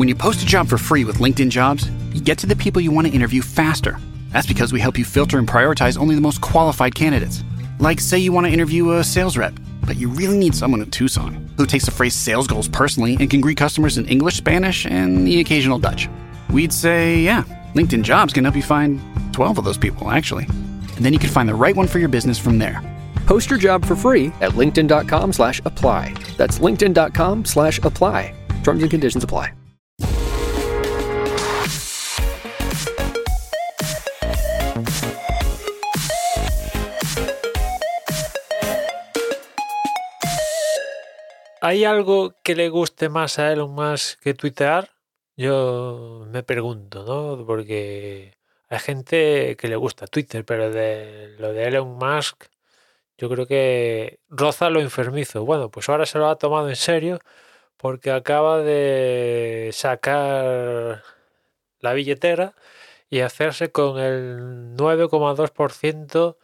When you post a job for free with LinkedIn Jobs, you get to the people you want to interview faster. That's because we help you filter and prioritize only the most qualified candidates. Like, say you want to interview a sales rep, but you really need someone in Tucson who takes the phrase sales goals personally and can greet customers in English, Spanish, and the occasional Dutch. We'd say, yeah, LinkedIn Jobs can help you find 12 of those people, actually. And then you can find the right one for your business from there. Post your job for free at linkedin.com slash apply. That's linkedin.com slash apply. Terms and conditions apply. ¿Hay algo que le guste más a Elon Musk que tuitear? Yo me pregunto, ¿no? Porque hay gente que le gusta Twitter, pero de lo de Elon Musk yo creo que roza lo enfermizo. Bueno, pues ahora se lo ha tomado en serio porque acaba de sacar la billetera y hacerse con el 9,2%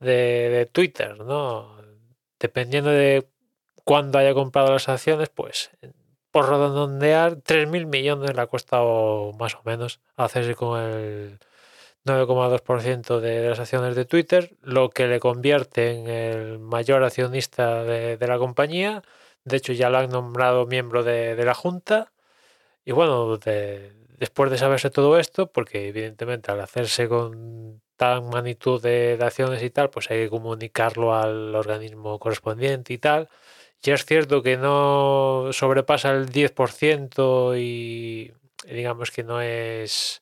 de, de Twitter, ¿no? Dependiendo de cuándo haya comprado las acciones, pues por redondear 3.000 millones le ha costado más o menos hacerse con el 9,2% de las acciones de Twitter, lo que le convierte en el mayor accionista de, de la compañía. De hecho, ya lo han nombrado miembro de, de la Junta. Y bueno, de, después de saberse todo esto, porque evidentemente al hacerse con tan magnitud de, de, acciones y tal, pues hay que comunicarlo al organismo correspondiente y tal. Y es cierto que no sobrepasa el 10% y digamos que no es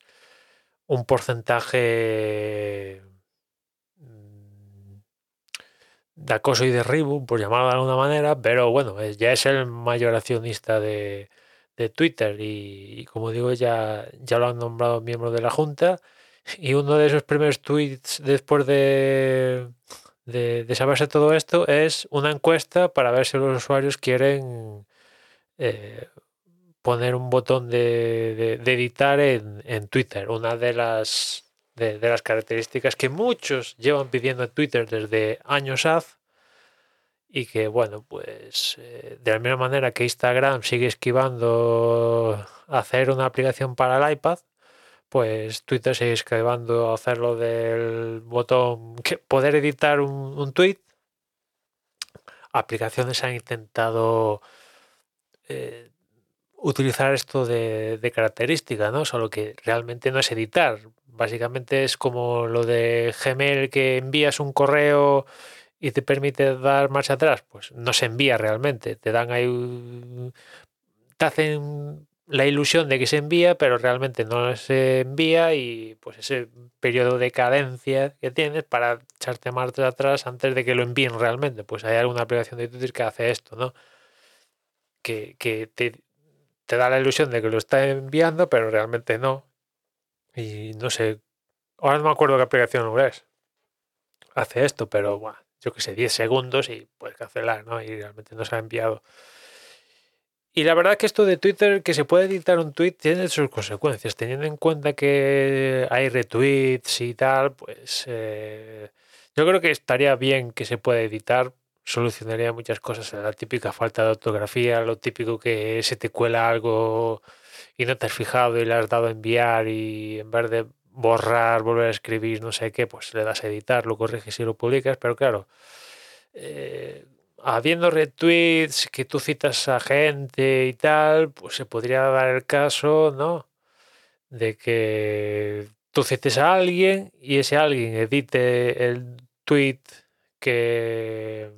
un porcentaje mm, de acoso y derribo, por llamarlo de alguna manera, pero bueno, ya es el mayor accionista de, de Twitter y, y, como digo, ya, ya lo han nombrado miembro de la Junta. Y uno de esos primeros tweets después de, de, saberse todo esto es una encuesta para ver si los usuarios quieren eh, poner un botón de, editar en, en, Twitter. Una de las, de, de, las características que muchos llevan pidiendo en Twitter desde años haz y que, bueno, pues eh, de la misma manera que Instagram sigue esquivando hacer una aplicación para el iPad, pues Twitter sigue esquivando hacerlo del botón que poder editar un, un tweet. Aplicaciones han intentado eh, utilizar esto de, de, característica, ¿no? Solo que realmente no es editar. Básicamente es como lo de Gmail que envías un correo y te permite dar marcha atrás. Pues no se envía realmente. Te dan ahí. Te hacen la ilusión de que se envía, pero realmente no se envía y pues ese periodo de cadencia que tienes para echarte marcha atrás antes de que lo envíen realmente. Pues hay alguna aplicación de Twitter que hace esto, ¿no? Que, que te, da la ilusión de que lo está enviando, pero realmente no. Y no sé, ahora no me acuerdo qué aplicación es. Hace esto, pero bueno, yo que sé, 10 segundos y puedes cancelar, ¿no? Y realmente no se ha enviado. Y la verdad que esto de Twitter, que se puede editar un tweet, tiene sus consecuencias. Teniendo en cuenta que hay retweets y tal, pues eh, yo creo que estaría bien que se pueda editar. Solucionaría muchas cosas. La típica falta de ortografía, lo típico que se te cuela algo y no te has fijado y le has dado a enviar y en vez de borrar, volver a escribir, no sé qué, pues le das a editar, lo corriges y lo publicas. Pero claro, eh, habiendo retweets que tú citas a gente y tal, pues se podría dar el caso, ¿no? De que tú cites a alguien y ese alguien edite el tweet que,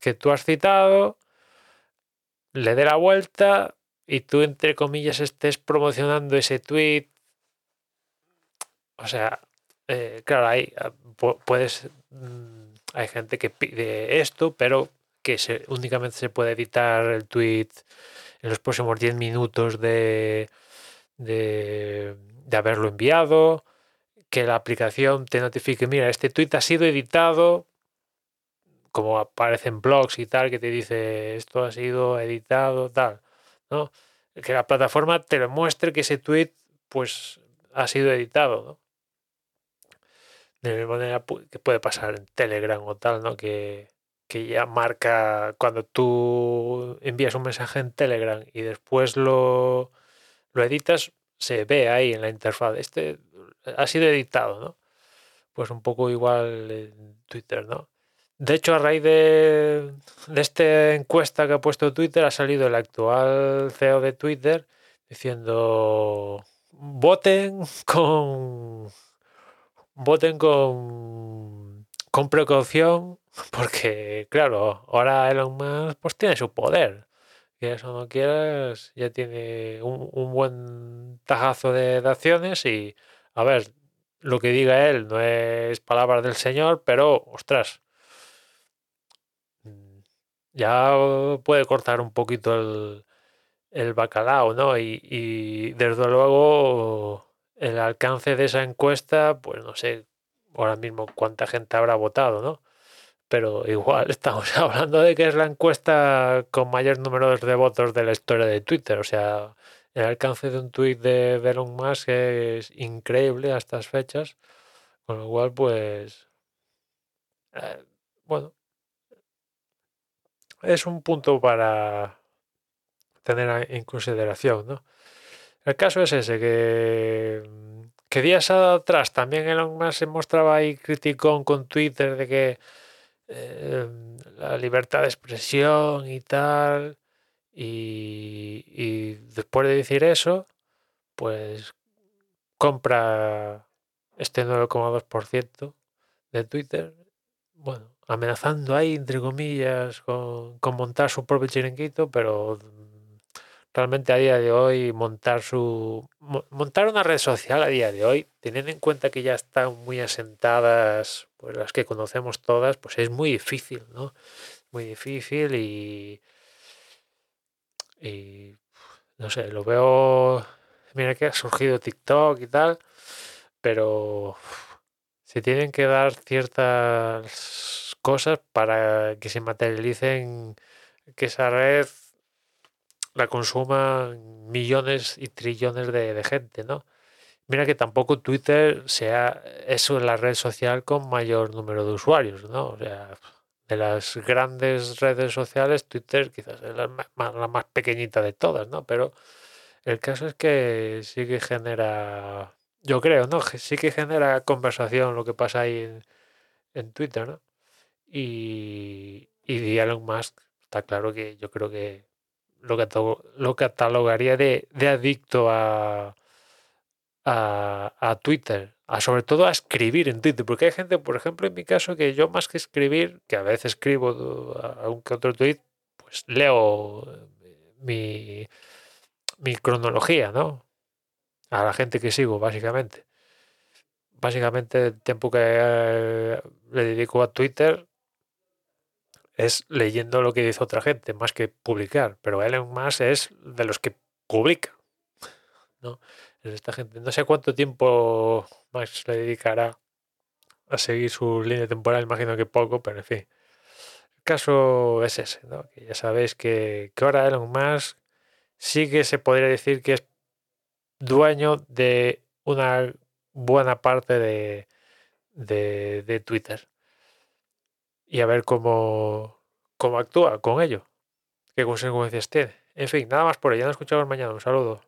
que tú has citado, le dé la vuelta y tú, entre comillas, estés promocionando ese tweet. O sea, eh, claro, hay, puedes, mm, hay gente que pide esto, pero que únicamente se puede editar el tweet en los próximos 10 minutos de, de, haberlo enviado, que la aplicación te notifique, mira, este tweet ha sido editado, como aparece en blogs y tal, que te dice esto ha sido editado, tal, ¿no? Que la plataforma te lo muestre que ese tweet pues ha sido editado, ¿no? De la manera que puede pasar en Telegram o tal, ¿no? Que, que ya marca cuando tú envías un mensaje en Telegram y después lo, lo editas, se ve ahí en la interfaz. Este ha sido editado, ¿no? Pues un poco igual en Twitter, ¿no? De hecho, a raíz de, de esta encuesta que ha puesto Twitter, ha salido el actual CEO de Twitter diciendo voten con voten con con precaución porque claro ahora Elon Musk pues tiene su poder quieras o no quieras ya tiene un, un buen tajazo de, de acciones y a ver lo que diga él no es palabras del señor pero ostras ya puede cortar un poquito el, el bacalao, ¿no? Y, y, desde luego el alcance de esa encuesta, pues no sé ahora mismo cuánta gente habrá votado, ¿no? Pero igual estamos hablando de que es la encuesta con mayor número de votos de la historia de Twitter. O sea, el alcance de un tweet de Elon Musk es increíble a estas fechas. Con lo cual, pues... Eh, bueno, es un punto para tener en consideración, ¿no? El caso es ese, que, que días atrás también Elon Musk se mostraba ahí criticón con Twitter de que eh, la libertad de expresión y tal, y, y después de decir eso, pues compra este 9,2% de Twitter, bueno, amenazando ahí, entre comillas, con, con, montar su propio chiringuito, pero realmente a día de hoy montar su montar una red social a día de hoy, teniendo en cuenta que ya están muy asentadas, pues las que conocemos todas, pues es muy difícil, ¿no? Muy difícil y y no sé, lo veo mira que ha surgido TikTok y tal, pero se tienen que dar ciertas cosas para que se materialicen que esa red la consuma millones y trillones de, gente, ¿no? Mira que tampoco Twitter sea eso la red social con mayor número de usuarios, ¿no? O sea, de las grandes redes sociales, Twitter quizás es la más, la pequeñita de todas, ¿no? Pero el caso es que sí que genera, yo creo, ¿no? Sí que genera conversación lo que pasa ahí en, en Twitter, ¿no? Y, y Elon Musk, está claro que yo creo que lo, lo catalogaría de, de adicto a, a, a, Twitter, a sobre todo a escribir en Twitter, porque hay gente, por ejemplo, en mi caso, que yo más que escribir, que a veces escribo algún que otro tweet, pues leo mi, mi cronología, ¿no? A la gente que sigo, básicamente. Básicamente el tiempo que eh, le dedico a Twitter es leyendo lo que dice otra gente, más que publicar. Pero Elon Musk es de los que publica. ¿no? Es esta gente. No sé cuánto tiempo más le dedicará a seguir su línea temporal, imagino que poco, pero en fin. El caso es ese, ¿no? que ya sabéis que, que ahora Elon Musk sí que se podría decir que es dueño de una buena parte de, de, de Twitter y a ver cómo, cómo actúa con ello, qué consecuencias tiene. En fin, nada más por ello. Ya nos escuchamos mañana. Un saludo.